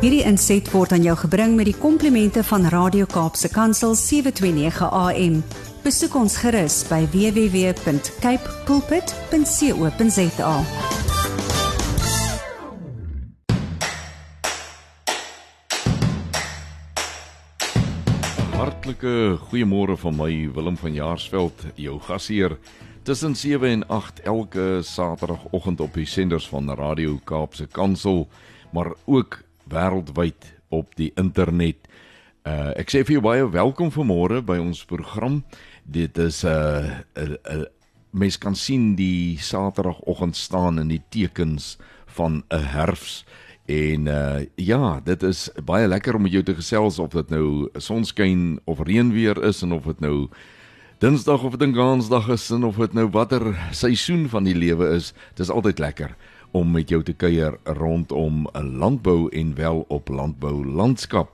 Hierdie inset word aan jou gebring met die komplimente van Radio Kaapse Kansel 729 AM. Besoek ons gerus by www.cape pulpit.co.za. Hartlike goeiemôre van my Willem van Jaarsveld, jou gasheer. Tussen 7 en 8 elke Saterdagoggend op die senders van Radio Kaapse Kansel, maar ook wêreldwyd op die internet. Uh ek sê vir jou baie welkom vanmôre by ons program. Dit is 'n uh, 'n uh, uh, mens kan sien die Saterdagoggend staan in die tekens van 'n herfs. En uh ja, dit is baie lekker om met jou te gesels of dit nou sonskyn of reënweer is en of dit nou Dinsdag of dit 'n Gansdag is en of dit nou watter seisoen van die lewe is, dit is altyd lekker om met jou te kuier rondom 'n landbou en wel op landbou landskap.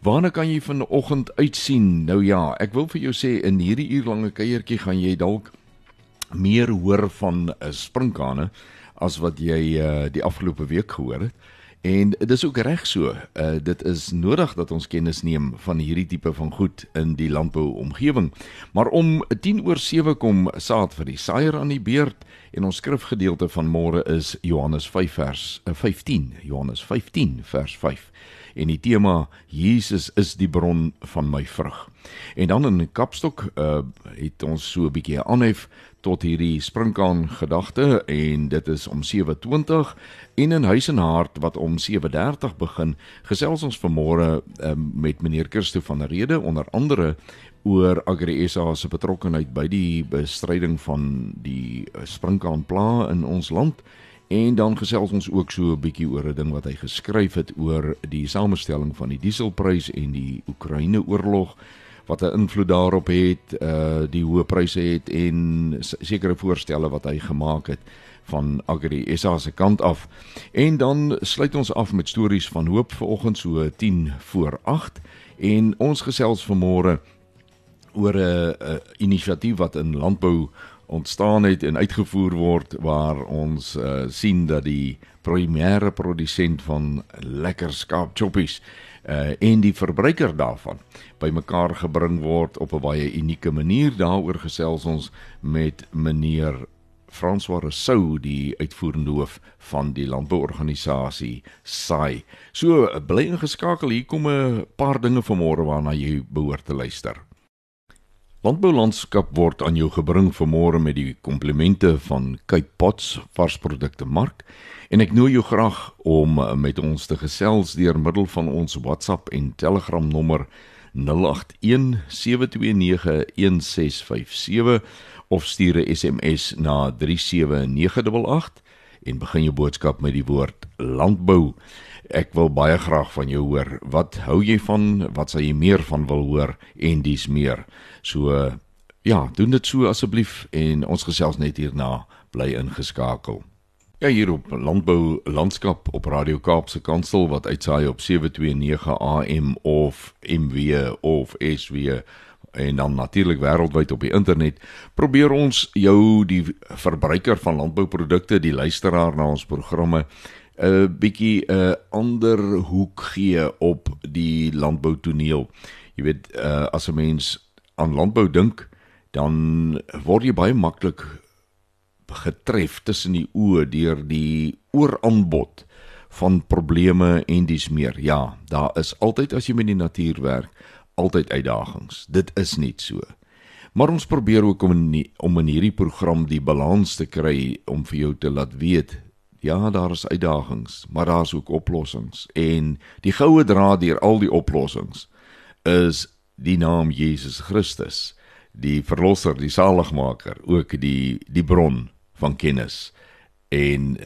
Waarna kan jy vanoggend uitsien? Nou ja, ek wil vir jou sê in hierdie uurlange kuiertjie gaan jy dalk meer hoor van 'n uh, sprinkane as wat jy uh, die afgelope week gehoor het. En dit is ook reg so. Uh dit is nodig dat ons kennis neem van hierdie tipe van goed in die landbouomgewing. Maar om 10 oor 7 kom saad vir die saaier aan die beurt en ons skrifgedeelte van môre is Johannes 5 vers 15. Uh, Johannes 15 vers 5 en die tema Jesus is die bron van my vrug. En dan in Kapstok uh het ons so 'n bietjie aanhef tot hierdie sprinkaan gedagte en dit is om 7:20 en in Huis en Hart wat om 7:30 begin gesels ons vanmôre uh, met meneer Christo van der Rede onder andere oor AgriSA se betrokkeheid by die bestryding van die uh, sprinkaanpla in ons land. En dan gesels ons ook so 'n bietjie oor 'n ding wat hy geskryf het oor die samestelling van die dieselprys en die Oekraïne oorlog wat 'n invloed daarop het, uh die hoë pryse het en sekere voorstelle wat hy gemaak het van Agri SA se kant af. En dan sluit ons af met stories van hoop vanoggend so 10 voor 8 en ons gesels vanmôre oor 'n inisiatief wat in landbou ontstaan het en uitgevoer word waar ons uh, sien dat die primêre produsent van lekker skaapchoppies uh, en die verbruiker daarvan bymekaar gebring word op 'n baie unieke manier. Daaroor gesels ons met meneer François Rousseau, die uitvoerende hoof van die landbouorganisasie SAI. So bly ingeskakel, hier kom 'n paar dinge vanmôre waarna jy behoort te luister. Landboulandskap word aan jou gebring vanmôre met die komplimente van Cape Pots varsprodukte mark en ek nooi jou graag om met ons te gesels deur middel van ons WhatsApp en Telegram nommer 0817291657 of stuur 'n SMS na 37988 en begin jou boodskap met die woord landbou. Ek wil baie graag van jou hoor. Wat hou jy van? Wat sal jy meer van wil hoor en dis meer? So ja, doen dit so asseblief en ons gesels net hierna bly ingeskakel. Ja hier op Landbou Landskap op Radio Kaapse Kansel wat uitsaai op 729 AM of MW of SW en dan natuurlik wêreldwyd op die internet probeer ons jou die verbruiker van landbouprodukte die luisteraar na ons programme 'n bietjie 'n ander hoek gee op die landboutoneel. Jy weet, uh, as 'n mens aan landbou dink, dan word jy baie maklik getref tussen die oë deur die ooraanbod van probleme en dis meer. Ja, daar is altyd as jy met die natuur werk, altyd uitdagings. Dit is nie so. Maar ons probeer ook om in om in hierdie program die balans te kry om vir jou te laat weet Ja, daar is uitdagings, maar daar's ook oplossings en die goue draad deur al die oplossings is die naam Jesus Christus, die verlosser, die saligmaker, ook die die bron van kennis. En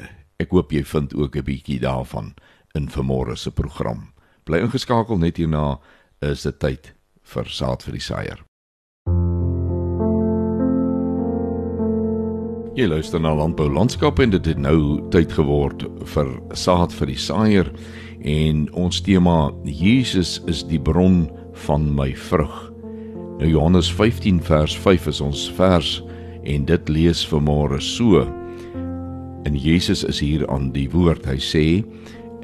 ek hoop jy vind ook 'n bietjie daarvan in vanmôre se program. Bly ingeskakel net hierna is dit tyd vir saad vir die saaier. Jy luister na Landbou Landskap en dit het nou tyd geword vir saad vir die saaier en ons tema Jesus is die bron van my vrug. Nou Johannes 15 vers 5 is ons vers en dit lees vanmôre so. En Jesus is hier aan die woord. Hy sê: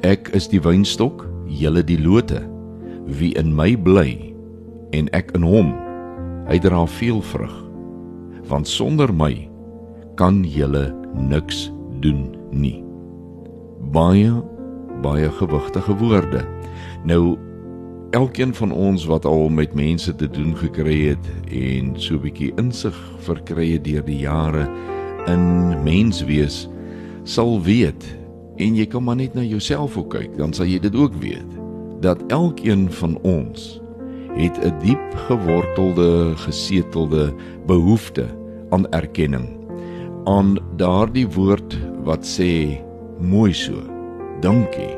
Ek is die wynstok, julle die lote wie in my bly en ek in hom hy dra veel vrug want sonder my kan julle niks doen nie. Baie baie gewigtige woorde. Nou elkeen van ons wat al met mense te doen gekry het en so 'n bietjie insig verkry het deur die jare in menswees sal weet en jy kan maar net na jouself ook kyk dan sal jy dit ook weet dat elkeen van ons het 'n diep gewortelde gesetelde behoefte aan erkenning aan daardie woord wat sê mooi so dankie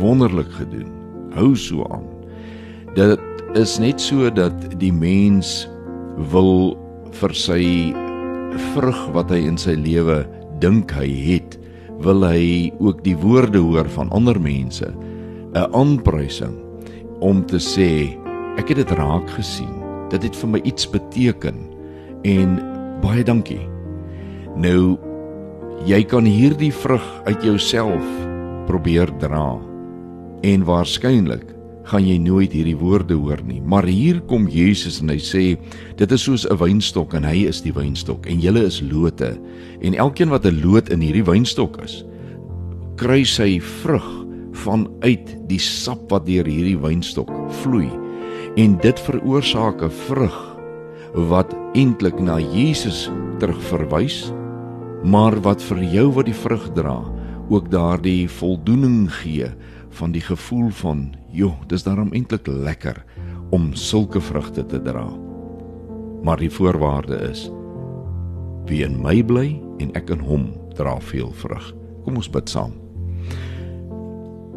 wonderlik gedoen hou so aan dit is net so dat die mens wil vir sy vrug wat hy in sy lewe dink hy het, wil hy ook die woorde hoor van ander mense, 'n aanprysing om te sê ek het dit raak gesien. Dit het vir my iets beteken en baie dankie. Nou jy kan hierdie vrug uit jouself probeer dra en waarskynlik gaan jy nooit hierdie woorde hoor nie. Maar hier kom Jesus en hy sê dit is soos 'n wynstok en hy is die wynstok en julle is lote en elkeen wat 'n loot in hierdie wynstok is, kry sy vrug vanuit die sap wat deur hierdie wynstok vloei. En dit veroorsaak 'n vrug wat eintlik na Jesus terugverwys, maar wat vir jou wat die vrug dra, ook daardie voldoening gee van die gevoel van, "Jo, dis daarom eintlik lekker om sulke vrugte te dra." Maar die voorwaarde is wie in my bly en ek in hom dra veel vrug. Kom ons bid saam.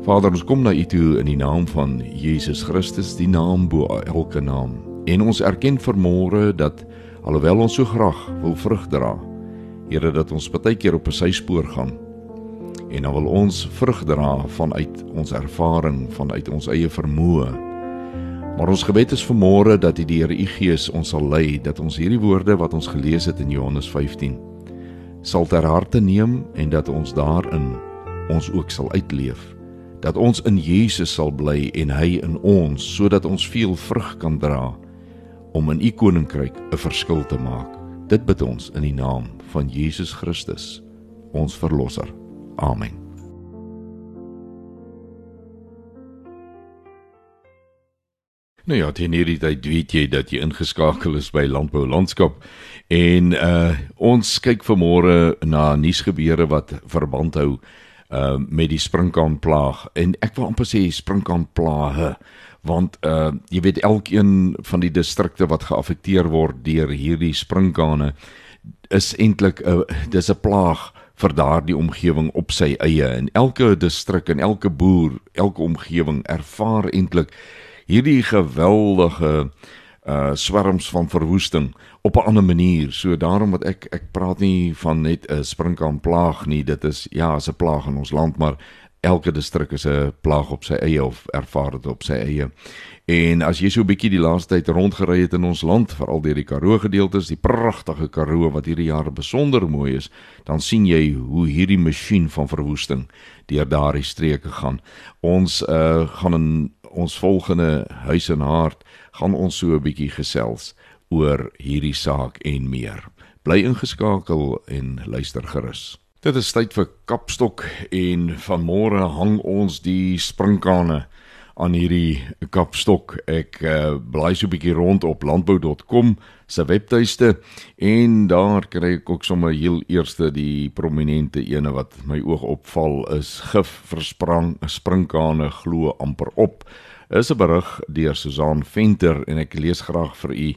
Vader, ons kom na U toe in die naam van Jesus Christus, die naam bo elke naam. En ons erken vermôre dat alhoewel ons so graag wil vrug dra, Here dat ons baie keer op 'n syspoor gaan en dan wil ons vrug dra vanuit ons ervaring, vanuit ons eie vermoë. Maar ons gebed is vanmôre dat U die Here U Gees ons sal lei dat ons hierdie woorde wat ons gelees het in Johannes 15 sal ter harte neem en dat ons daarin ons ook sal uitleef. Dat ons in Jesus sal bly en hy in ons sodat ons veel vrug kan dra om in U koninkryk 'n verskil te maak. Dit bid ons in die naam van Jesus Christus, ons verlosser. Amen. Nou ja, teen hierdie tyd weet jy dat jy ingeskakel is by Landbou Landskap en uh ons kyk vanmôre na nuusgebeure wat verband hou uh met die sprinkaanplaag en ek wil amper sê sprinkaanplaae want uh jy weet elkeen van die distrikte wat geaffekteer word deur hierdie sprinkane is eintlik 'n uh, dis 'n plaag vir daardie omgewing op sy eie en elke distrik en elke boer, elke omgewing ervaar eintlik hierdie geweldige uh swerms van verwoesting op 'n ander manier. So daarom wat ek ek praat nie van net 'n sprinkaanplaag nie, dit is ja, 'n plaag in ons land, maar elke distrik is 'n plaag op sy eie of ervaar dit op sy eie. En as jy so 'n bietjie die laaste tyd rondgery het in ons land, veral deur die Karoo gedeeltes, die pragtige Karoo wat hierdie jaar besonder mooi is, dan sien jy hoe hierdie masjien van verwoesting deur daardie streke gaan. Ons uh gaan in ons volgende huis en hart gaan ons so 'n bietjie gesels oor hierdie saak en meer. Bly ingeskakel en luister gerus. Dit is tyd vir kapstok en vanmôre hang ons die sprinkane aan hierdie kapstok. Ek uh, blaai so 'n bietjie rond op landbou.com se webtuiste en daar kry ek ook sommer heel eerste die prominente ene wat my oog opval is gif versprang sprinkane glo amper op. Is 'n berig deur Susan Venter en ek lees graag vir u.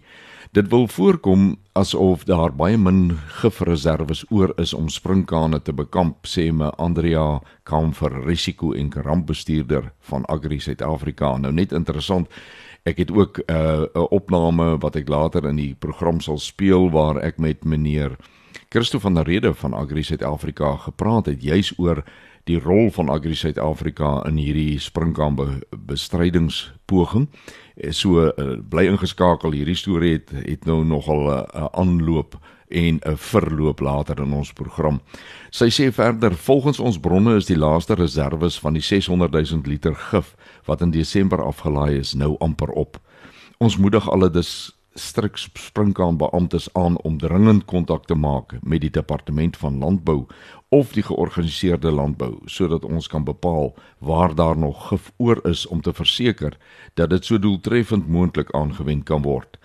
Dit wil voorkom asof daar baie min gifreserwes oor is om sprinkane te bekamp, sê me Andrea Kamfer, risiko en rampbestuurder van Agri Suid-Afrika. Nou net interessant, ek het ook uh, 'n uh, opname wat ek later in die program sal speel waar ek met meneer Christo van der Rede van Agri Suid-Afrika gepraat het juis oor die rol van Agri Suid-Afrika in hierdie sprinkaan bestrydingspoging. So uh, bly ingeskakel hierdie storie het het nou nogal 'n uh, aanloop en 'n verloop later in ons program. Sy sê verder, volgens ons bronne is die laaste reserve van die 600 000 liter gif wat in Desember afgelaai is, nou amper op. Ons moedig alle dus strik sprinkaan beamptes aan om dringend kontak te maak met die departement van landbou of die georganiseerde landbou sodat ons kan bepaal waar daar nog gif oor is om te verseker dat dit so doeltreffend moontlik aangewend kan word.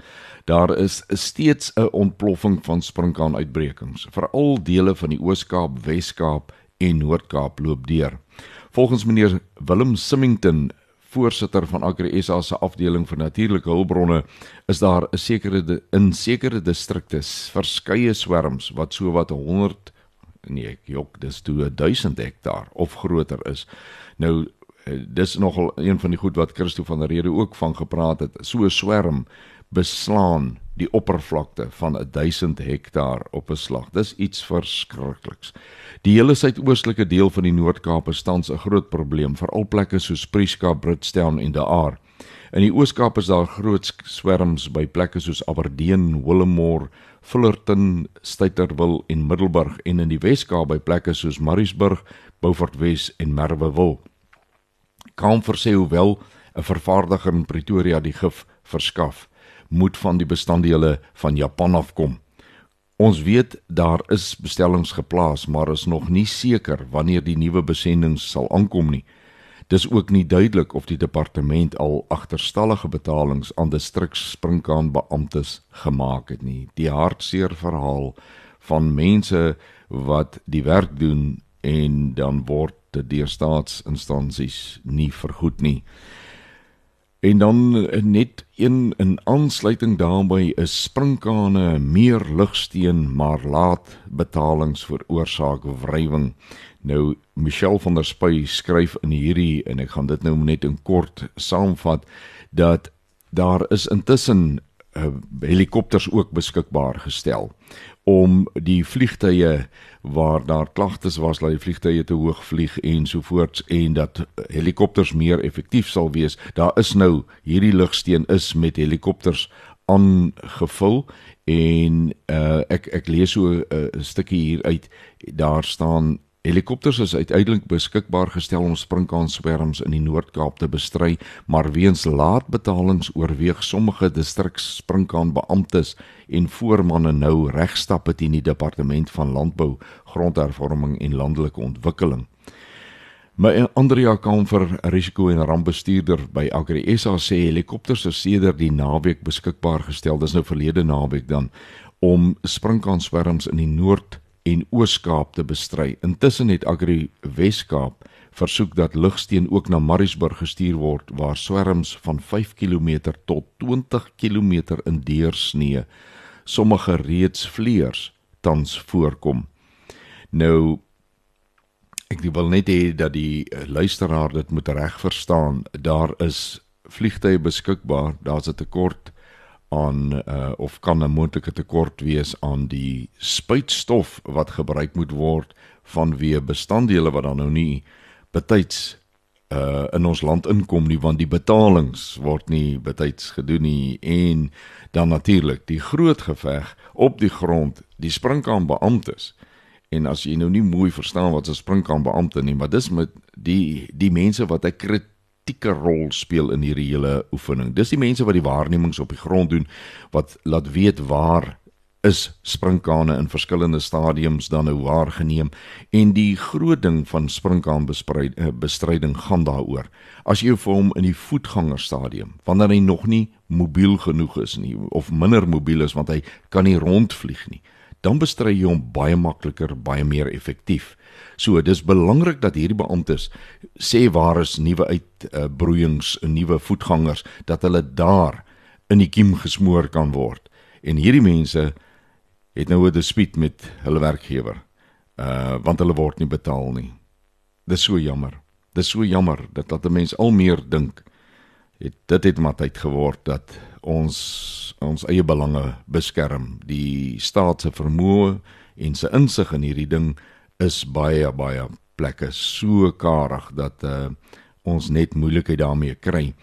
Daar is steeds 'n ontploffing van sprinkaan-uitbrekings, veral dele van die Oos-Kaap, Wes-Kaap en Noord-Kaap loop deur. Volgens meneer Willem Simington voorsitter van Agri SA se afdeling vir natuurlike hulpbronne is daar 'n sekere in sekere distrikte verskeie swerms wat so wat 100 nee ek jok dis toe 1000 hektaar of groter is. Nou eh, dis nogal een van die goed wat Christo van der Rede ook van gepraat het. So 'n swerm beslaan die oppervlakte van 1000 hektaar op 'n slag. Dis iets verskrikliks. Die hele suidoostelike deel van die Noord-Kaap is tans 'n groot probleem, veral plekke soos Prieska, Britstown en De Aar. In die Oos-Kaap is daar groot swerms by plekke soos Aberdeen, Willemore, Fullerton, Styterwil en Middelburg en in die Wes-Kaap by plekke soos Mariesburg, Beaufort Wes en Merwewil. Kan versê hoewel 'n vervaardiger in Pretoria die gif verskaf moet van die bestanddele van Japan afkom. Ons weet daar is bestellings geplaas, maar is nog nie seker wanneer die nuwe besendings sal aankom nie. Dis ook nie duidelik of die departement al agterstallige betalings aan distriks sprinkaan beamptes gemaak het nie. Die hartseer verhaal van mense wat die werk doen en dan word dit deur staatsinstansies nie vergoed nie. En dan eh, net een in aansluiting daarbey is sprinkane meer ligsteen maar laat betalings veroorsaak wrywing. Nou Michelle van der Spuy skryf in hierdie en ek gaan dit nou net in kort saamvat dat daar is intussen uh, helikopters ook beskikbaar gestel om die vliegtye waar daar klagtes was dat die vliegtye te hoog vlieg ensovoorts en dat helikopters meer effektief sal wees. Daar is nou hierdie lugsteen is met helikopters aangevul en uh, ek ek lees so 'n uh, stukkie hier uit. Daar staan Helikopters is uiteindelik beskikbaar gestel om sprinkaanswerms in die Noord-Kaap te bestry, maar weens laat betalings oorweeg sommige distriks sprinkaanbeamptes en voormanne nou regstappe teen die departement van landbou, grondhervorming en landelike ontwikkeling. My Andrea Kamfer, risiko en rampbestuurder by Agri SA sê helikopters is sedert die naweek beskikbaar gestel, dis nou verlede naweek dan om sprinkaanswerms in die Noord en Oos-Kaap te bestry. Intussen het Agri Wes-Kaap versoek dat lugsteen ook na Mariesburg gestuur word waar swerms van 5 km tot 20 km in deursnee sommige reeds vleers tans voorkom. Nou ek wil net hê dat die luisteraar dit moet reg verstaan. Daar is vliegtye beskikbaar, daar's 'n tekort aan uh, of kan 'n moontlike tekort wees aan die spuitstof wat gebruik moet word vanweë bestanddele wat dan nou nie betyds uh in ons land inkom nie want die betalings word nie betyds gedoen nie. En dan natuurlik die groot geveg op die grond die sprinkaan beamptes. En as jy nou nie mooi verstaan wat 'n sprinkaan beampte nie maar dis met die die mense wat 'n kritieke rol speel in hierdie hele oefening. Dis die mense wat die waarnemings op die grond doen wat laat weet waar is sprinkane in verskillende stadiums dan nou waargeneem en die groot ding van sprinkaan eh, bestryding gaan daaroor. As jy vir hom in die voetgangerstadium, wanneer hy nog nie mobiel genoeg is nie of minder mobiel is want hy kan nie rondvlieg nie, dan bestry jy hom baie makliker, baie meer effektief. So dis belangrik dat hierdie beamptes sê waar is nuwe uitbroeiings, uh, nuwe voetgangers dat hulle daar in die kiem gesmoor kan word. En hierdie mense het nou 'n dispuut met hulle werkgewer. Uh want hulle word nie betaal nie. Dis so jammer. Dis so jammer dat dat 'n mens al meer dink het dit het maar tyd geword dat ons ons eie belange beskerm. Die staat se vermoë en se insig in hierdie ding is baie baie plekke so karig dat uh ons net moeilikheid daarmee kry.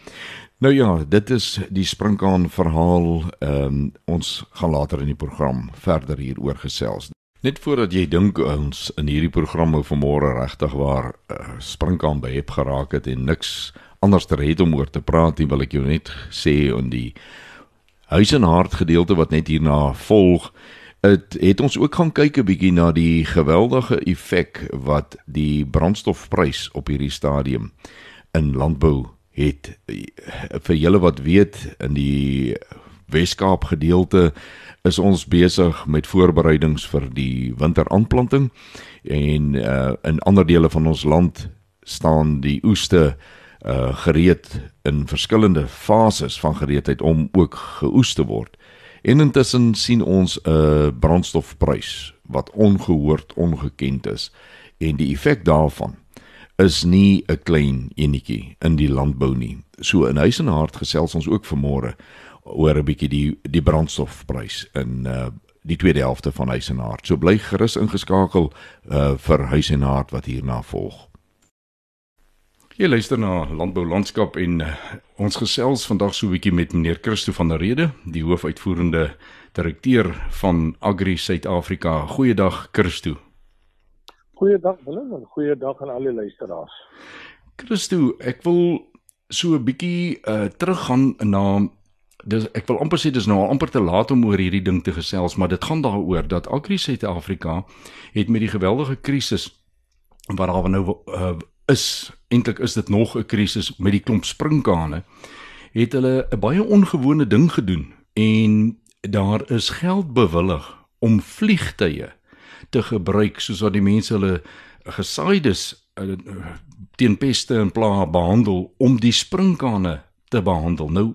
Nou ja, dit is die sprinkaan verhaal. Ehm um, ons gaan later in die program verder hieroor gesels. Net voordat jy dink ons in hierdie programme vanmôre regtig waar uh, sprinkaan by het geraak het en niks anders ter het om oor te praat nie, wil ek jou net sê in die huis en hart gedeelte wat net hierna volg, het, het ons ook gaan kyk 'n bietjie na die geweldige effek wat die brandstofprys op hierdie stadium in landbou het. Vir julle wat weet in die Weskaap gedeelte is ons besig met voorbereidings vir die winteraanplanting en uh, in ander dele van ons land staan die oeste uh gereed in verskillende fases van gereedheid om ook geoes te word. En intussen sien ons 'n uh, brandstofprys wat ongehoord ongekend is en die effek daarvan is nie 'n klein enetjie in die landbou nie. So in huis en hart gesels ons ook vanmôre oor 'n bietjie die die brandstofprys in uh die tweede helfte van huis en hart. So bly gerus ingeskakel uh vir huis en hart wat hierna volg. Jy luister na Landbou Landskap en uh, ons gesels vandag so 'n bietjie met meneer Christo van der Rede, die hoofuitvoerende direkteur van Agri Suid-Afrika. Goeiedag Christo. Goeiedag Willem en goeiedag aan al die luisteraars. Christo, ek wil so 'n bietjie uh, teruggaan na dis ek wil amper sê dis nou amper te laat om oor hierdie ding te gesels, maar dit gaan daaroor dat Agri Suid-Afrika het met die geweldige krisis wat daar nou uh, is eintlik is dit nog 'n krisis met die klomp sprinkane het hulle 'n baie ongewone ding gedoen. En daar is geld bewillig om vliegtye te gebruik soos wat die mense hulle gesaaides uh, teen peste en pla behandel om die sprinkane te behandel. Nou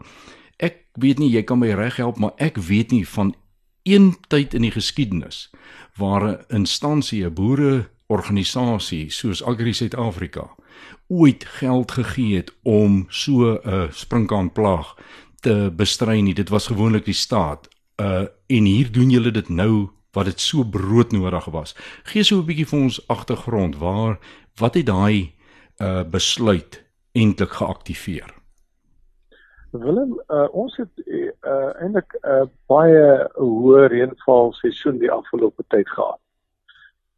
ek weet nie jy kan my reg help maar ek weet nie van een tyd in die geskiedenis waar 'n instansie 'n boere organisasie soos Agri Suid-Afrika ooit geld gegee het om so 'n uh, sprinkaanplaag te bestry nie. Dit was gewoonlik die staat. Uh en hier doen julle dit nou wat dit so broodnodig was. Gee so 'n bietjie vir ons agtergrond waar wat het daai uh besluit eintlik geaktiveer? Willem, uh, ons het uh, eintlik 'n uh, baie hoë reënval seisoen die afgelope tyd gehad.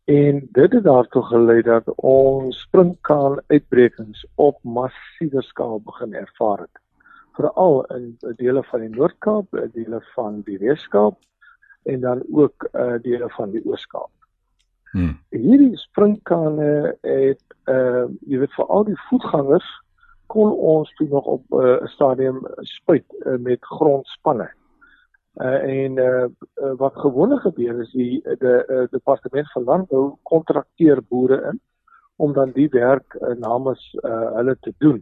En dit het daartoe gelei dat ons springkaan uitbrekings op massiewe skaal begin ervaar het. Veral in dele van die Noord-Kaap, dele van die Wes-Kaap en dan ook uh dele van die Oos-Kaap. Hmm. Hierdie springkane het uh jy weet vir al die voetgangers kon ons toe nog op uh, 'n uh, stadium spuit uh, met grondspanne. Uh, en uh, wat gewoonlik gebeur is die die uh, departement van landbou kontrakteer boere in om dan die werk uh, namens uh, hulle te doen.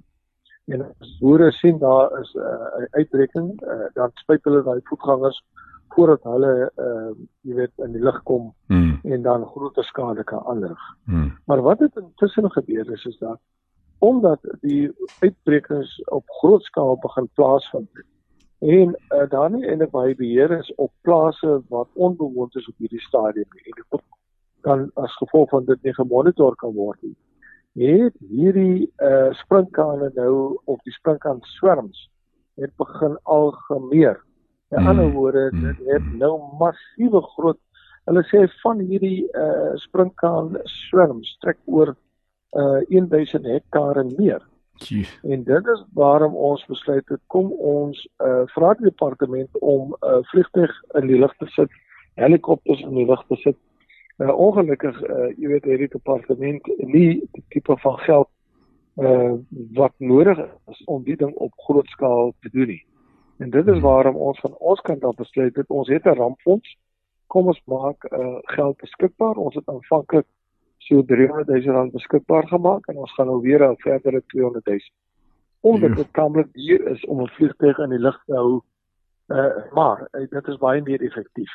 En as boere sien daar is 'n uh, uitbreking, uh, dan spuit hulle daai voetgangers voordat hulle uh, jy weet in die lug kom hmm. en dan groter skade kan aanrig. Hmm. Maar wat het intussen gebeur is is dat omdat die uitbrekings op groot skaal begin plaasvind en uh, daar nie eintlik baie beheer is op plase wat onbewoond is op hierdie stadium en dit kan as gevolg van dit nie gemonitor kan word nie. Het hierdie uh sprinkane nou of die sprinkaan swerms het begin algemeer. In mm. ander woorde, mm. dit het nou massiewe groot hulle sê van hierdie uh sprinkaan swerms trek oor uh 1000 hektaar en meer. Jeez. En dit is waarom ons besluit het kom ons uh vra die departement om 'n uh, vliegtuig in die lug te sit, helikopters in die lug te sit. Uh ongelukkig uh jy weet hierdie departement nie die tipe van geld uh wat nodig is om die ding op groot skaal te doen nie. En dit is hmm. waarom ons van ons kant af besluit het ons het 'n rampfonds. Kom ons maak uh geld beskikbaar. Ons het aanvanklik so 300 000 rand beskikbaar gemaak en ons gaan nou weer 'n verdere 200 000 omdat dit tamelik duur is om 'n vliegtuig in die lug te hou. Uh, maar uh, dit is baie meer effektief.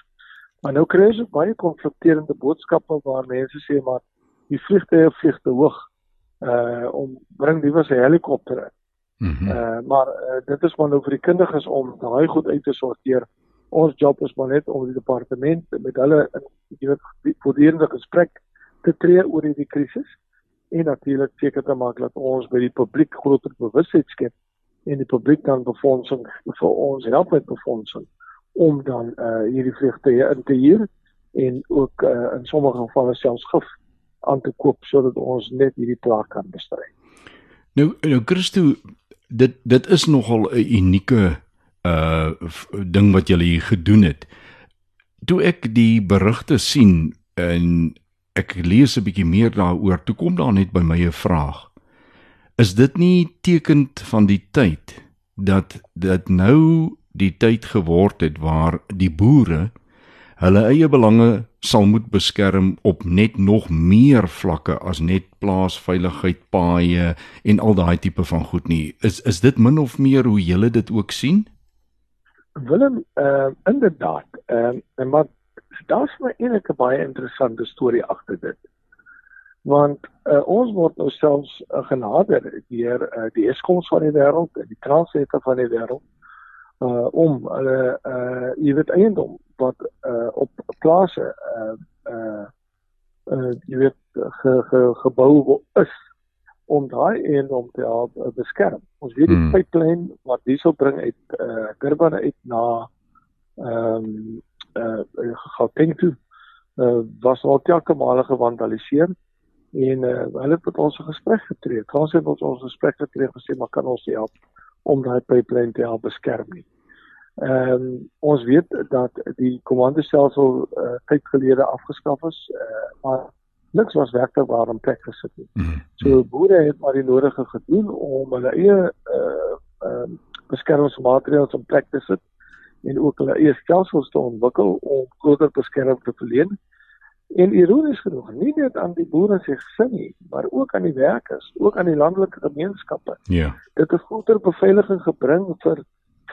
Maar nou kry ons baie konflikterende boodskappe waar mense sê maar die vliegtuie vlieg te hoog uh om bring liewer 'n helikopter in. Mm -hmm. Uh maar uh, dit is maar nou vir die kundiges om daai goed uit te sorteer. Ons job is maar net om die departement met hulle in jy weet voortdurende gesprek te tree oor hierdie krisis en natuurlik seker te maak dat ons by die publiek groter bewustheid skep en die publiek dan befondsing vir ons help met befondsing om dan uh hierdie vliegtye in te huur en ook uh, in sommige gevalle selfs gif aan te koop sodat ons net hierdie plaag kan bestry. Nou nou Christo dit dit is nogal 'n unieke uh ding wat julle hier gedoen het. Toe ek die berigte sien en ek lees 'n bietjie meer daaroor, toe kom daar net by my 'n vraag. Is dit nie tekend van die tyd dat dit nou die tyd geword het waar die boere hulle eie belange sal moet beskerm op net nog meer vlakke as net plaasveiligheid, paaie en al daai tipe van goed nie. Is is dit min of meer hoe julle dit ook sien? Willem, uh inderdaad. Ehm uh, maar daar's my eintlik 'n baie interessante storie agter dit. Want uh, ons word nou selfs uh, genader deur uh, die Eskoms van die wêreld en die Transnet van die wêreld uh om hulle uh jy weet eiendom wat uh op plase uh uh uh jy weet ge, ge, gebou is om daai eiendom te help uh, beskerm. Ons weet die hmm. pipeline wat diesel bring uit uh Durban uit na ehm um, uh Gauteng toe uh was al telke male gevandaliseer en uh hulle het met ons 'n gesprek getree. Ons het met ons gesprek getree gesê maar kan ons help om daai pipeline te help beskerm nie. Ehm um, ons weet dat die kommandostelsel uh, tyd gelede afgeskaf is, uh, maar niks was werklik waar in plek gesit nie. Mm. So boere het maar die nodige gedoen om hulle eie uh ehm uh, beskermingsmaatreëls in plek te sit en ook hulle eie stelsels te ontwikkel om groter beskerming te verleen. En ironies genoeg, nie net aan die boere se gesin nie, maar ook aan die werkers, ook aan die landelike gemeenskappe. Ja. Yeah. Dit het groter beveiliging gebring vir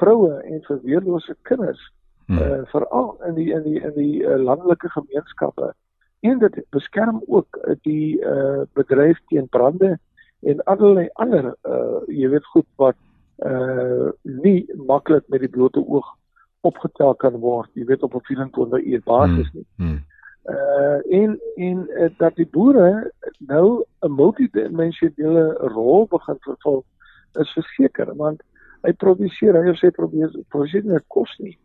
vroue en vir weerlose kinders hmm. uh veral in die in die in die uh, landelike gemeenskappe en dit beskerm ook uh, die uh bedryf teen brande en allerlei ander uh jy weet goed wat uh nie maklik met die blote oog opgetel kan word jy weet op 'n 24 uur basis nie hmm. Hmm. uh en en uh, dat die boere nou 'n multidimensionele rol begin vervul is verseker want hy produseer hy sê probeer produseer net kos nie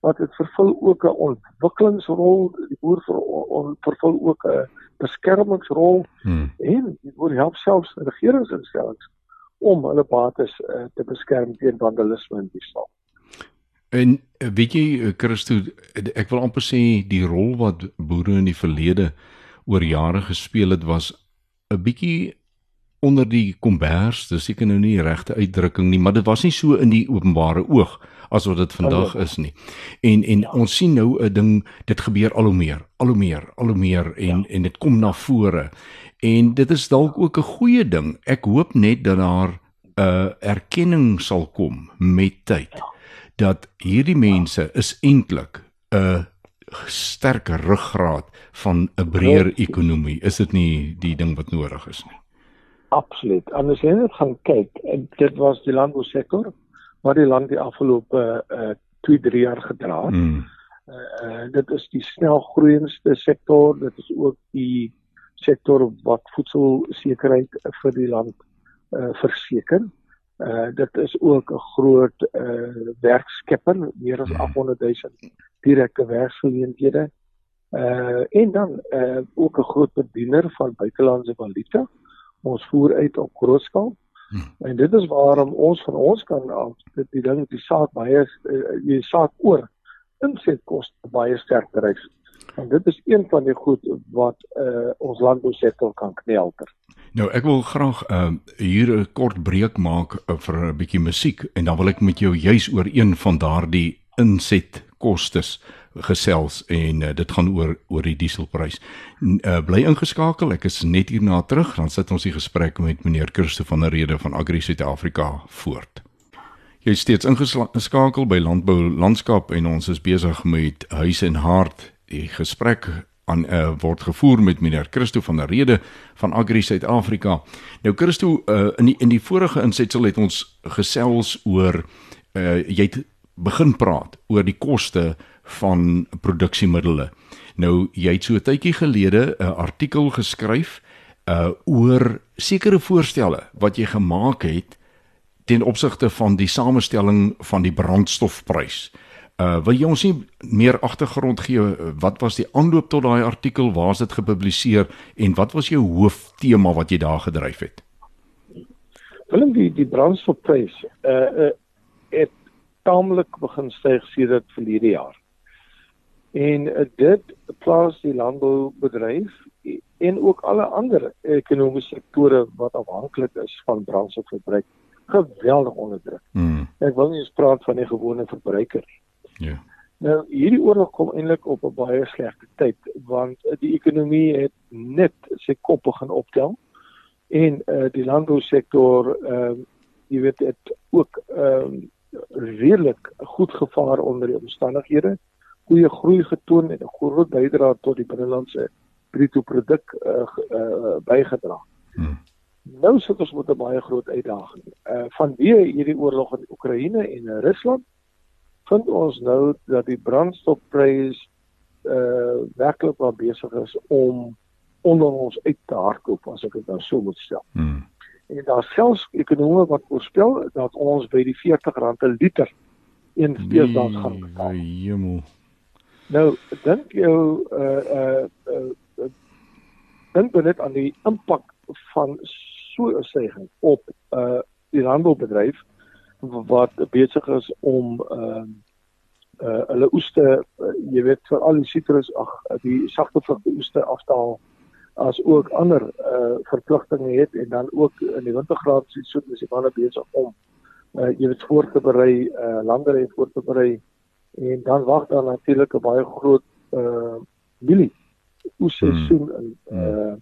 wat dit vervul ook 'n ontwikkelingsrol die boer ver, on, vervul ook 'n beskermingsrol hmm. en die boer help selfs regeringsinstellings om hulle bates uh, te beskerm teen vandalisme en diefstal en eh, weet jy eh, Christo ek wil amper sê die rol wat boere in die verlede oor jare gespeel het was 'n bietjie onder die kombers, dis seker nou nie die regte uitdrukking nie, maar dit was nie so in die openbare oog as wat dit vandag is nie. En en ons sien nou 'n ding, dit gebeur al hoe meer, al hoe meer, al hoe meer en ja. en dit kom na vore. En dit is dalk ook 'n goeie ding. Ek hoop net dat daar 'n uh, erkenning sal kom met tyd dat hierdie mense is eintlik 'n sterker ruggraat van 'n breër ekonomie. Is dit nie die ding wat nodig is nie? Absoluut. Anders jy net gaan kyk, dit was die landbousektor wat die land die afgelope uh 2, 3 jaar gedra het. Mm. Uh dit is die snel groeiendste sektor, dit is ook die sektor wat voedselsekerheid vir die land uh verseker. Uh dit is ook 'n groot uh werkskepper, meer as 800 mm. 000 direkte werksgeleenthede. Uh en dan uh ook 'n groot bediener van buitelandse valuta ons voer uit op grootskaal. Hmm. En dit is waarom ons van ons kan af dit die ding die saak baie uh, die saak oor insetkoste baie sterk bereik. En dit is een van die goed wat uh, ons landbousektor kan knelter. Nou ek wil graag uh, hier 'n kort breek maak uh, vir 'n bietjie musiek en dan wil ek met jou juis oor een van daardie insetkostes gesels en uh, dit gaan oor oor die dieselprys. Uh, bly ingeskakel, ek is net hierna terug, dan sit ons die gesprek met meneer Kirste van der Rede van Agri Suid-Afrika voort. Jy is steeds ingeskakel by Landbou Landskap en ons is besig met huis en hart. Die gesprek aan uh, word gevoer met meneer Christo van der Rede van Agri Suid-Afrika. Nou Christo, uh, in die in die vorige insetsel het ons gesels oor uh, jy het begin praat oor die koste van produksiemiddels. Nou jy het so 'n tydjie gelede 'n artikel geskryf uh oor sekere voorstelle wat jy gemaak het ten opsigte van die samestelling van die brandstofprys. Uh wil jy ons nie meer agtergrond gee wat was die aanloop tot daai artikel waar is dit gepubliseer en wat was jou hooftema wat jy daar gedryf het? Willem die die brandstofprys uh, uh het taamlik begin styg sedert verlede jaar. En uh, dit plaas die landboubedryf en ook alle ander ekonomiese sektore wat afhanklik is van brandstofverbruik geweldig onder druk. Hmm. Ek wil nie eens praat van die gewone verbruiker nie. Ja. Nou hierdie oorlog kom eintlik op 'n baie slegte tyd want die ekonomie het net sy kop begin optel en uh, die landbousektor ehm uh, jy weet dit ook ehm uh, redelik goed gevaar onder die omstandighede. Goeie groei getoon en 'n groot bydrae tot die binnelandse bruto produk uh, uh, bygedra. Hmm. Nou sit ons met 'n baie groot uitdaging. Uh vanweë hierdie oorlog in Oekraïne en Rusland vind ons nou dat die brandstofprys uh werklik wel besig is om onder ons uit te hardloop as ek dit nou so moet stel. Hmm. En daar selfs ekonome wat voorspel dat ons by die R40 'n liter een steeds dan gaan betaal. Jemel. Nou, dink jou uh uh, uh dink net aan die impak van so 'n stygings op uh die landboubedryf wat besig is om uh uh hulle oeste uh, jy weet vir al die sitrus ag die sagte vrugte oeste aftaal as ook ander uh verpligtinge het en dan ook in die wintergraad sien so dis baie besig om uh jy weet voor te berei uh landery voor te berei en dan wag daar natuurlik 'n baie groot uh milie oesseisoen hmm. in uh,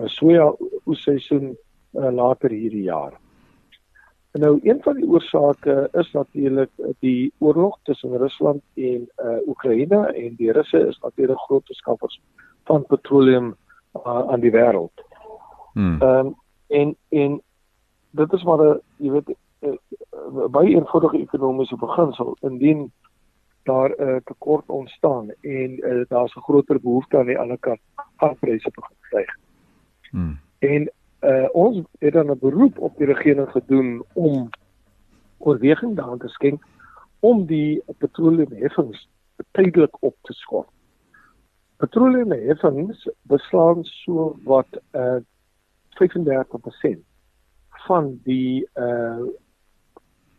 uh soja oesseisoen uh, later hierdie jaar. En nou een van die oorsake is natuurlik die oorlog tussen Rusland en uh, Oekraïne en die Russe is natuurlik groot skappers van petroleum uh, aan die wêreld. Hmm. Ehm um, en en dit is maar 'n jy weet baie eenvoudige ekonomiese beginsel indien daar 'n uh, tekort ontstaan en uh, daar's 'n groter behoefte aan die ander kant van pryse begin styg. Hmm. En uh, ons het dan 'n beroep op die regering gedoen om oorweging daaraan te skenk om die petroleumheffings tydelik op te skort. Petroleumheffings beslaan so wat uh, 35% van die uh,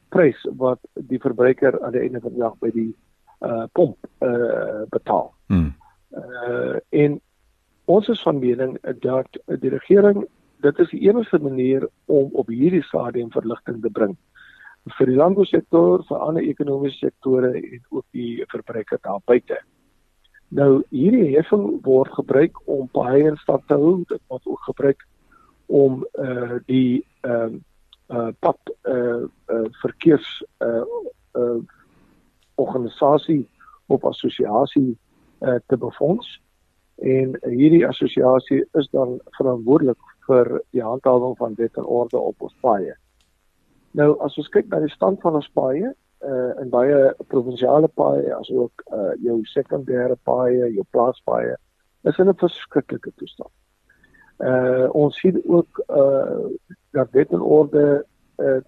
prys wat die verbruiker aan die einde van die dag by die uh, pomp uh, betaal. Hmm. Uh, en ons is van mening dat die regering dit is die enigste manier om op hierdie stadium verligting te bring. Vir die landbousektor, vir ander ekonomiese sektore en ook die verbruiker daar buite. Nou hierdie heffing word gebruik om baie in stand te hou, dit word ook gebruik om eh uh, die ehm uh, uh, pad eh uh, uh, verkeers eh uh, uh, organisasie op assosiasie eh uh, te befonds. En hierdie assosiasie is dan verantwoordelik vir die handhawing van wet en orde op ons paaie. Nou as ons kyk na die stand van ons paaie, uh in baie provinsiale paaie as ook uh jou sekondêre paaie, jou plaaspaaie, is in 'n verskriklike toestand. Uh ons sien ook uh dat wet en orde uh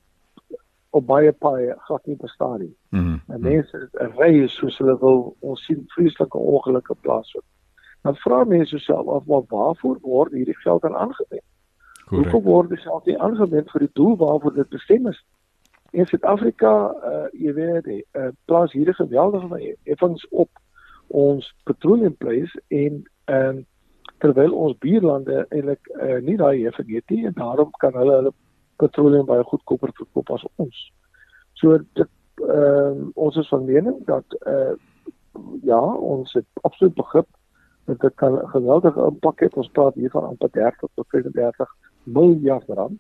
op baie paaie glad nie bestaan nie. Mm -hmm. Mense ry soos hulle wil, ons sien vreeslike ongelukke plaasvind. Dan vra mense self af maar waarvoor word hierdie geld dan aangewend? Hoekom word dit self nie aangewend vir die doel waarvoor dit bestem is? In Suid-Afrika, uh, jy weet, uh, plaas hierdie geweldige effens op ons petroleumpryse en ehm uh, terwyl ons buurlande eintlik uh, nie daai heffing het nie en daarom kan hulle hulle petroleum baie goedkoper verkoop as ons. So dit ehm uh, ons is van mening dat eh uh, ja, ons het absoluut begrip dit kan 'n geweldige impak hê. Ons praat hier van amper 30 tot 35 miljard rand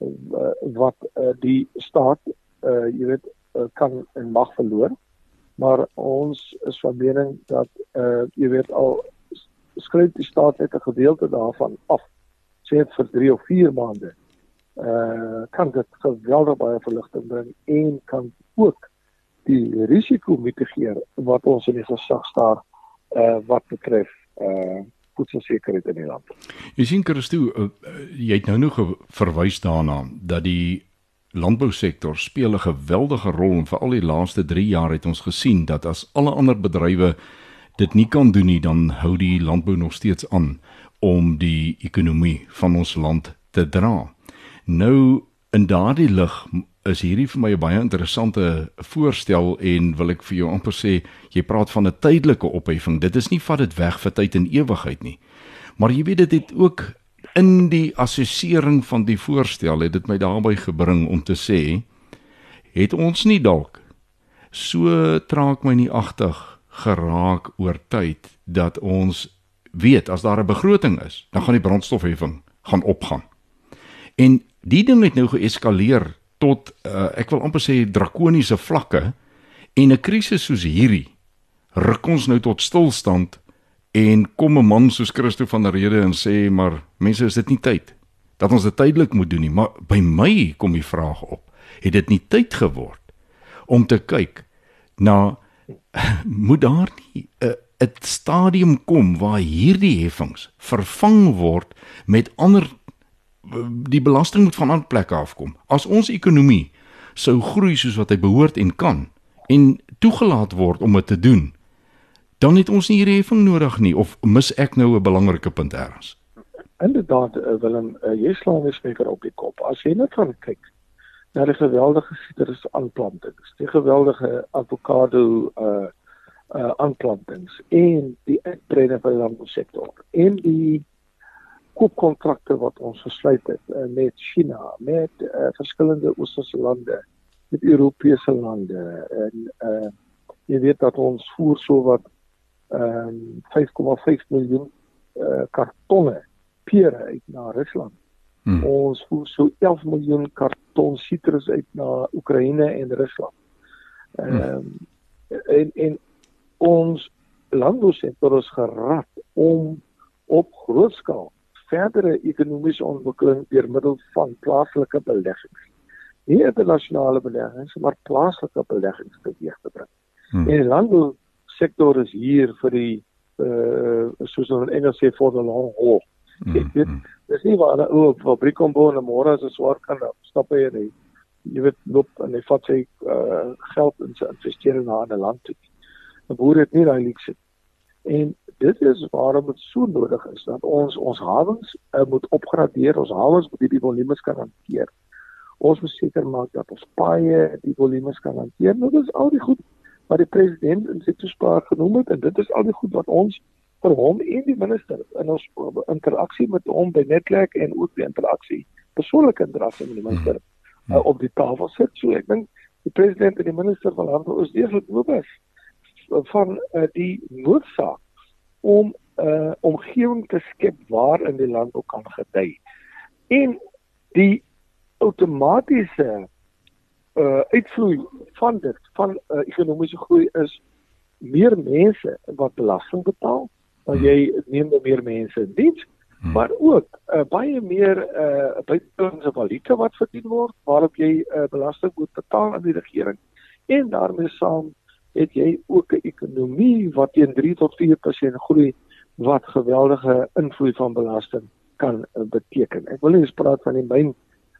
uh, wat uh, die staat uh, jy weet kan en mag verloor. Maar ons is van mening dat uh, jy weet al skryf die staat net 'n gedeelte daarvan af sê dit vir 3 of 4 maande. Uh kan dit geweldig baie verligting bring en kan ook die risiko mitigeer wat ons in die gesag staar uh wat betref uh voedselsekerheid in die land. Jy sien Christo, uh, jy het nou nog verwys daarna dat die landbousektor speel 'n geweldige rol en veral die laaste 3 jaar het ons gesien dat as alle ander bedrywe dit nie kan doen nie, dan hou die landbou nog steeds aan om die ekonomie van ons land te dra. Nou in daardie lig is hierdie vir my 'n baie interessante voorstel en wil ek vir jou amper sê jy praat van 'n tydelike opheffing. Dit is nie vat dit weg vir tyd en ewigheid nie. Maar jy weet dit het ook in die assessering van die voorstel het dit my daarby gebring om te sê het ons nie dalk so traak my nie agtig geraak oor tyd dat ons weet as daar 'n begroting is dan gaan die brandstofheffing gaan opgaan en die ding het nou geeskaleer tot uh, ek wil amper sê drakoniese vlakke en 'n krisis soos hierdie ruk ons nou tot stilstand En kom 'n man soos Christo van der Rede en sê maar mense is dit nie tyd dat ons dit tydelik moet doen nie, maar by my kom die vraag op. Het dit nie tyd geword om te kyk na moet daar nie 'n 'n stadium kom waar hierdie heffings vervang word met ander die belasting moet van ander plekke afkom. As ons ekonomie sou groei soos wat hy behoort en kan en toegelaat word om dit te doen, dan het ons nie hierdie heffing nodig nie of mis ek nou 'n belangrike punt ergens? Inderdaad, uh, Willem, uh, jy slaan weer spreker op die kop. As jy net van kyk na die geweldige sitrus aanplantings, die geweldige avokado uh uh aanplantings en die uitbreiding van die landbousektor en die koopkontrakte wat ons gesluit het uh, met China, met uh, verskillende oosterse lande, met Europese lande en uh jy weet dat ons voer so wat ehm um, 5,5 miljoen uh, kartonne pere uit na Rusland. Hmm. Ons voer so 11 miljoen karton sitrus uit na Oekraïne en Rusland. Ehm um, hmm. en en ons landbousektor is gerad om op groot skaal verdere ekonomiese ontwikkeling deur middel van plaaslike beleggings. Nie internasionale beleggings, maar plaaslike beleggings teweeg te bring. Hmm. En landbou sektor is hier vir die uh soos ons in Engels sê for the long haul. Mm, ek weet mm. dis nie waar 'n ou fabriek kom bou en môre as 'n swaar kan stap hy en hy jy weet loop en hy vat sy uh geld in sy investering na 'n land toe. 'n Boer het nie daai luukse. En dit is waarom dit so nodig is dat ons ons hawens uh, moet opgradeer, ons hawens moet hierdie volumes kan hanteer. Ons moet seker maak dat ons paaie die volumes kan hanteer. Nou dis al die goed wat die president in sy toespraak genoem het en dit is al die goed wat ons vir hom en die minister in ons interaksie met hom by netwerk en ook die interaksie persoonlike interaksie met die minister uh, op die tafel sit. So ek dink die president en die minister van landbou is deeglik bewus van uh, die noodsaak om 'n uh, omgewing te skep waar in die landbou kan gedei. En die outomatiese uh uitvloei van dit van uh, ekonomiese groei is meer mense wat belasting betaal want jy neem nou meer mense in diens hmm. maar ook uh, baie meer uh buitelandse valuta wat verdien word waarop jy uh, belasting moet betaal aan die regering en daarmee saam het jy ook 'n ekonomie wat teen 3 tot 4% groei wat geweldige invloed van belasting kan uh, beteken. Ek wil nie eens praat van die myn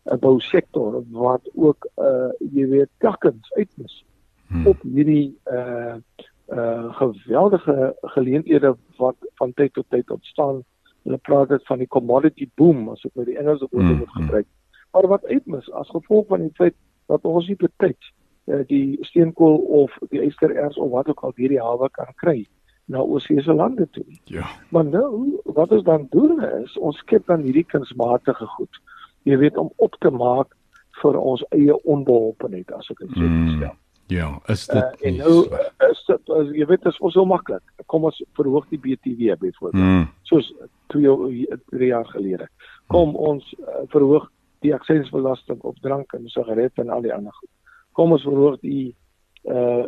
'n bousektor wat ook uh jy weet takkens uitmis hmm. op hierdie uh uh geweldige geleenthede wat van tyd tot tyd ontstaan. Hulle praat dit van die commodity boom as ek nou die Engelse woord hmm. moet hmm. gebruik. Maar wat uitmis as gevolg van die feit dat ons nie betyds die steenkool of die ystererts of wat ook al hierdie hawe kan kry na oorsese lande toe. Ja. Maar nou wat ons dan doen is ons skep dan hierdie kunsmatige goed jy weet om op te maak vir ons eie onbeholpenheid as ek dit sê mm, stel. Ja, is dit uh, en nou is dit as jy weet dit is so maklik. Kom ons verhoog die BTW byvoorbeeld. Mm. Soos 2 3 jaar gelede. Kom mm. ons uh, verhoog die aksiesbelasting op drank en sigarette en al die ander goed. Kom ons verhoog die uh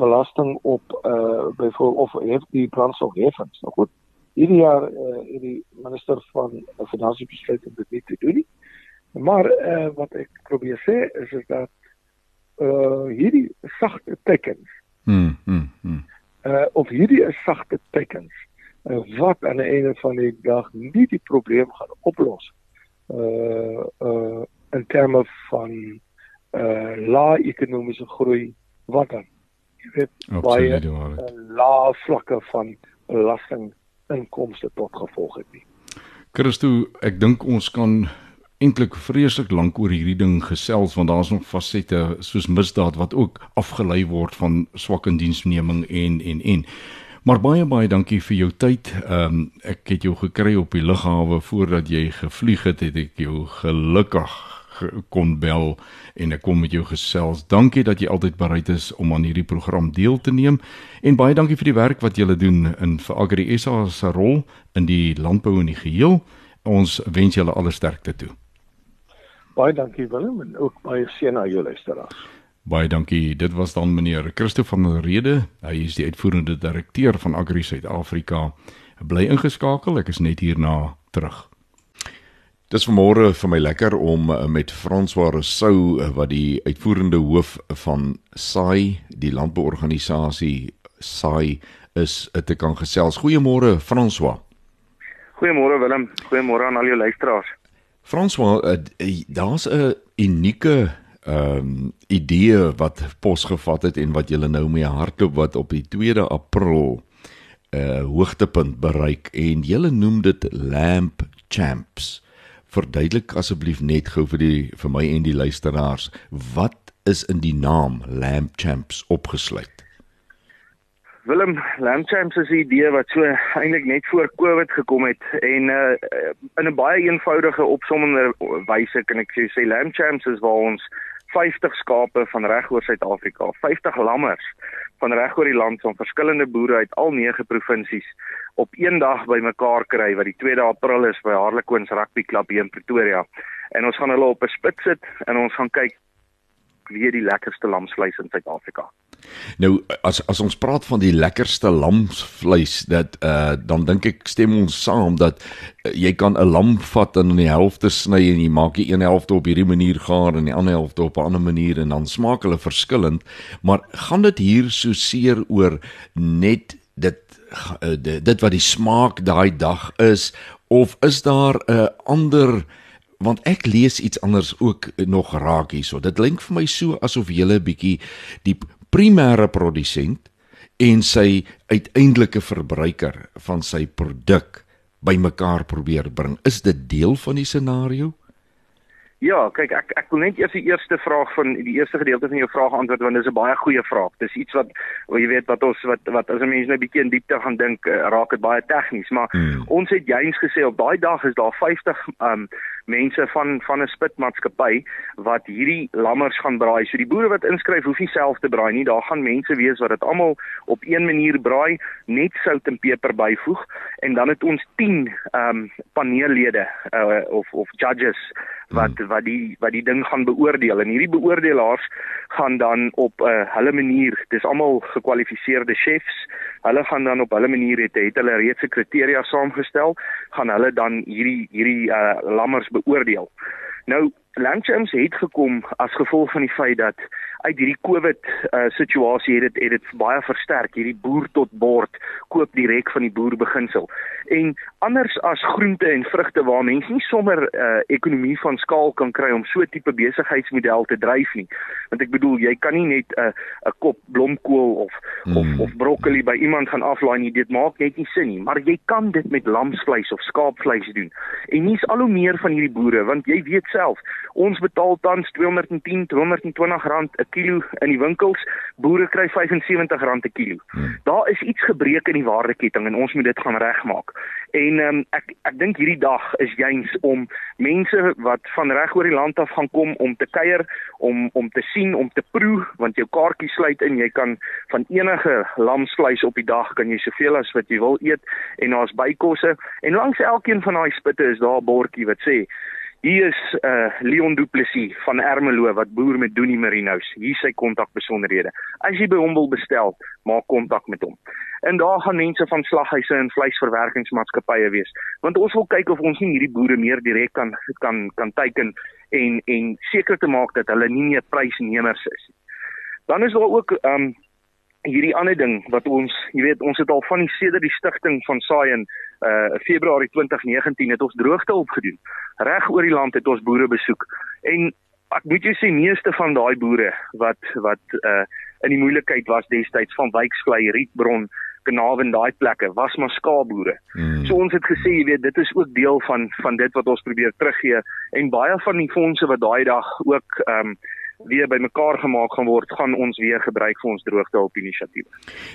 belasting op uh byvoorbeeld of hef die brandstofheffings. Nou goed. Hierdie jaar uh hierdie minister van finansies besluit om dit nie te doen. Maar uh, wat ek probeer sê is is dat uh hierdie sagte tekens. Mm, mm, mm. Uh of hierdie is sagte tekens uh, wat aan die einde van die dag nie die probleem gaan oplos uh uh in terme van uh lae ekonomiese groei wat dan? Jy weet baie uh, lae vlakke van belasting inkomste tot gevolg het nie. Christo ek dink ons kan eintlik vreeslik lank oor hierdie ding gesels want daar's nog fasette soos misdaad wat ook afgelei word van swak indiensneming en en en. Maar baie baie dankie vir jou tyd. Ehm um, ek het jou gekry op die lughawe voordat jy gevlieg het, het ek jou gelukkig kon bel en ek kom met jou gesels. Dankie dat jy altyd bereid is om aan hierdie program deel te neem en baie dankie vir die werk wat jy doen in vir Agri SA se rol in die landbou en die geheel. Ons wens julle alle sterkte toe. Baie dankie Willem en ook baie seën aan jou luisteraars. Baie dankie. Dit was dan meneer Christo van der Rede. Hy is die uitvoerende direkteur van Agri Suid-Afrika. Bly ingeskakel. Ek is net hierna terug. Dis vanmôre vir my lekker om eh, met François Rousseau eh, wat die uitvoerende hoof van SAI, die landbouorganisasie SAI is eh, te kan gesels. Goeiemôre François. Goeiemôre Willem. Goeiemôre aan al jou luisteraars. François, daar's 'n unieke ehm um, idee wat posgevat het en wat julle nou mee hardloop wat op die 2de April 'n uh, hoogtepunt bereik en julle noem dit Lamp Champs. Verduidelik asseblief net gou vir die vir my en die luisteraars wat is in die naam Lamp Champs opgesluit. Willem Lamp Champs is 'n idee wat so eintlik net voor Covid gekom het en uh, in 'n baie eenvoudige opsommende wyse kan ek sê Lamp Champs is waar ons 50 skape van reg oor Suid-Afrika, 50 lammers van reg oor die land van verskillende boere uit al 9 provinsies op een dag bymekaar kry wat die 2de April is by Harlequins Rugby Club hier in Pretoria. En ons gaan hulle op 'n spit sit en ons gaan kyk wie die lekkerste lamsvleis in Suid-Afrika. Nou as as ons praat van die lekkerste lamsvleis dat uh dan dink ek stem ons saam dat uh, jy kan 'n lam vat en in die helfte sny en jy maak die een helfte op hierdie manier gaar en die ander helfte op 'n ander manier en dan smaak hulle verskillend maar gaan dit hier so seer oor net uh, dit wat die smaak daai dag is of is daar 'n uh, ander want ek lees iets anders ook nog raak hierso. Dit klink vir my so asof jy 'n bietjie die primêre produsent en sy uiteindelike verbruiker van sy produk bymekaar probeer bring. Is dit deel van die scenario? Ja, kyk ek ek wil net eers die eerste vraag van die eerste gedeelte van jou vraag antwoord want dit is 'n baie goeie vraag. Dis iets wat jy weet wat ons wat wat as 'n mens nou 'n bietjie in diepte gaan dink, uh, raak dit baie tegnies, maar hmm. ons het juins gesê op daai dag is daar 50 um mense van van 'n spitmaatskappy wat hierdie lammers gaan braai. So die boere wat inskryf hoef nie self te braai nie. Daar gaan mense wees wat dit almal op een manier braai, net sout en peper byvoeg en dan het ons 10 um paneellede uh, of of judges wat hmm. wat die wat die ding gaan beoordeel en hierdie beoordelaars gaan dan op 'n uh, hulle manier dis almal gekwalifiseerde chefs hulle gaan dan op hulle manier het, het hulle reeds se kriteria saamgestel gaan hulle dan hierdie hierdie uh, lammers beoordeel. Nou Landchams het gekom as gevolg van die feit dat uit hierdie COVID uh, situasie het dit het dit baie versterk hierdie boer tot bord koop direk van die boer beginsel. En anders as groente en vrugte waar mense nie sommer 'n uh, ekonomie van skaal kan kry om so 'n tipe besigheidsmodel te dryf nie. Want ek bedoel jy kan nie net 'n uh, 'n kop blomkool of mm. of of broccoli by iemand gaan aflaai nie. Dit maak net nie sin nie, maar jy kan dit met lamsvleis of skaapvleis doen. En nie's al hoe meer van hierdie boere want jy weet self Ons betaal tans 210 220 rand 'n kilo in die winkels. Boere kry 75 rand 'n kilo. Hmm. Daar is iets gebreek in die waardeketting en ons moet dit gaan regmaak. En um, ek ek dink hierdie dag is juins om mense wat van reg oor die land af gaan kom om te kuier, om om te sien, om te proe, want jou kaartjie sluit in, jy kan van enige lamsvleis op die dag kan jy soveel as wat jy wil eet en daar's bykosse en langs elkeen van daai spitte is daar 'n bordjie wat sê Hier is uh Leon Du Plessis van Ermelo wat boer met Doenie Marinos. Hier sy kontakbesonderhede. As jy by hom wil bestel, maak kontak met hom. En daar gaan mense van slaghuise en vleisverwerkingsmaatskappye wees, want ons wil kyk of ons nie hierdie boere meer direk kan kan kan teiken en en seker te maak dat hulle nie meer prysnemers is nie. Dan is daar ook um hierdie ander ding wat ons, jy weet, ons het al van die sedert die stigting van Saaien uh Februarie 2019 het ons droogte opgedoen. Reg oor die land het ons boere besoek en ek moet jou sê meeste van daai boere wat wat uh in die moeilikheid was destyds van Wyksklei, Rietbron, Kanaven daai plekke was maar skaapboere. Hmm. So ons het gesê jy weet dit is ook deel van van dit wat ons probeer teruggee en baie van die fondse wat daai dag ook ehm um, weer bymekaar gemaak gaan word, gaan ons weer gebruik vir ons droogtehulp inisiatiewe.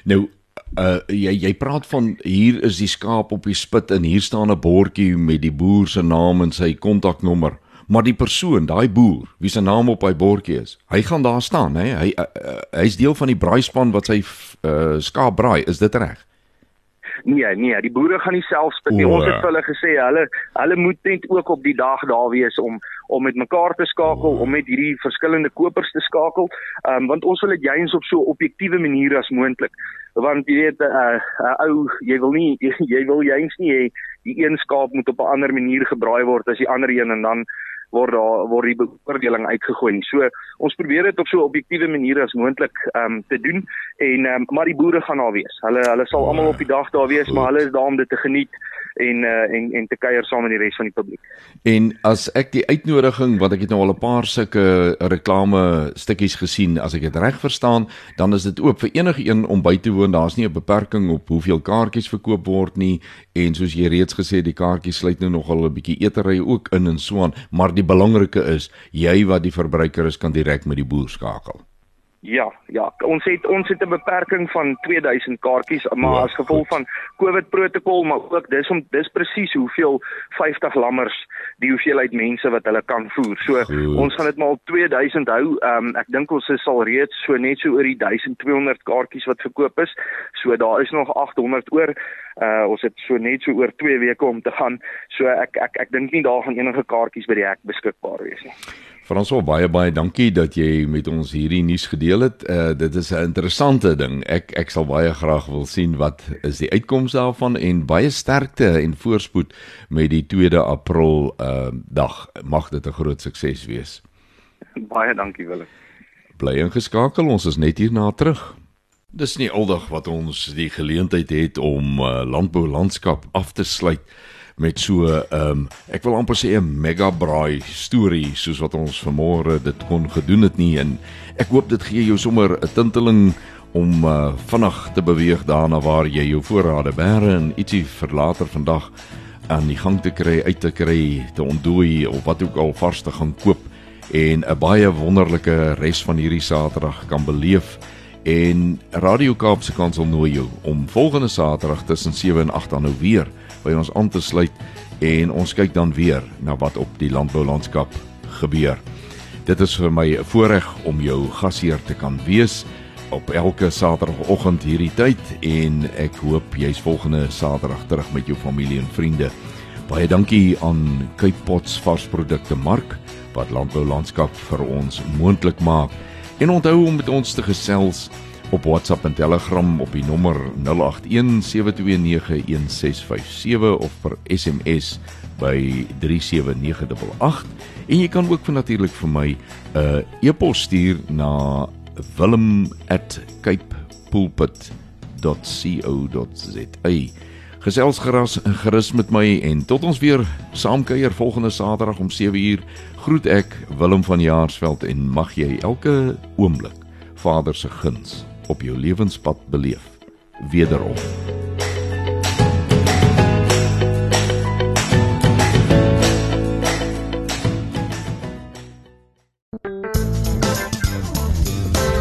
Nou uh jy jy praat van hier is die skaap op die spit en hier staan 'n bordjie met die boer se naam en sy kontaknommer maar die persoon, daai boer, wie se naam op hy bordjie is, hy gaan daar staan, hè? Hy uh, uh, hy's deel van die braaispan wat sy uh, skaap braai, is dit reg? Nee, nee, die boere gaan nie self spit nie. Ons het vir hulle gesê hulle hulle moet net ook op die dag daar wees om om met mekaar te skakel, om met hierdie verskillende kopers te skakel. Ehm um, want ons wil dit juis op so objektiewe manier as moontlik. Want jy weet 'n uh, uh, ou jy wil nie jy, jy wil juis nie hê die een skaap moet op 'n ander manier gebraai word as die ander een en dan word daar word die beoordeling uitgegooi. So ons probeer dit op so objektiewe manier as moontlik ehm um, te doen en um, maar die boere gaan daar wees. Hulle hulle sal almal op die dag daar wees, maar hulle is daar om dit te geniet en uh, en en te kuier saam met die res van die publiek. En as ek die uitnodiging wat ek het nou al 'n paar sulke reklame stukkies gesien, as ek dit reg verstaan, dan is dit oop vir enige een om by te woon. Daar's nie 'n beperking op hoeveel kaartjies verkoop word nie en soos jy reeds gesê die kaartjies sluit nou nogal 'n bietjie etery ook in en so aan, maar die belangrike is jy wat die verbruiker is kan direk met die boer skakel. Ja, ja, ons het ons het 'n beperking van 2000 kaartjies, maar ja, as gevolg goed. van COVID protokol, maar ook dis om dis presies hoeveel 50 lammers die hoeveelheid mense wat hulle kan voer. So goed. ons gaan dit maar op 2000 hou. Ehm um, ek dink ons is al reeds so net so oor die 1200 kaartjies wat verkoop is. So daar is nog 800 oor. Uh ons het so net so oor 2 weke om te gaan. So ek ek ek dink nie daar gaan enige kaartjies by die hek beskikbaar wees nie. Franswa baie baie dankie dat jy met ons hierdie nuus gedeel het. Uh dit is 'n interessante ding. Ek ek sal baie graag wil sien wat is die uitkoms daarvan en baie sterkte en voorspoed met die 2de April uh dag. Mag dit 'n groot sukses wees. Baie dankie Willem. Bly ingeskakel. Ons is net hierna terug. Dis nie aldag wat ons die geleentheid het om uh, landbou landskap af te sluit met so ehm um, ek wil amper sê 'n mega braai storie soos wat ons vanmôre dit kon gedoen het nie. En ek hoop dit gee jou sommer 'n tinteling om uh, vinnig te beweeg daarna waar jy jou voorrade bære en ietsie vir later vandag aan die gang te kry uit te kry te ontdooi of wat ook al vars te gaan koop. En 'n baie wonderlike res van hierdie Saterdag kan beleef en Radio Kaapse Kansel nooi jou om volgende Saterdag tussen 7 en 8 dan nou weer by ons aan te sluit en ons kyk dan weer na wat op die landboulandskap gebeur. Dit is vir my 'n voorreg om jou gasheer te kan wees op elke Saterdagoggend hierdie tyd en ek hoop jy's volgende Saterdag terug met jou familie en vriende. Baie dankie aan Cape Pots varsprodukte Mark wat landboulandskap vir ons moontlik maak. En onthou om met ons te gesels op WhatsApp en Telegram op die nommer 0817291657 of per SMS by 37988 en jy kan ook vir natuurlik vir my 'n uh, e-pos stuur na wilhelm@capepulpit.co.za. Gesels geras gerus met my en tot ons weer saamkuier volgende Saterdag om 7uur groet ek Willem van Jaarsveld en mag jy elke oomblik Vader se guns op jou lewenspad beleef. Wederom.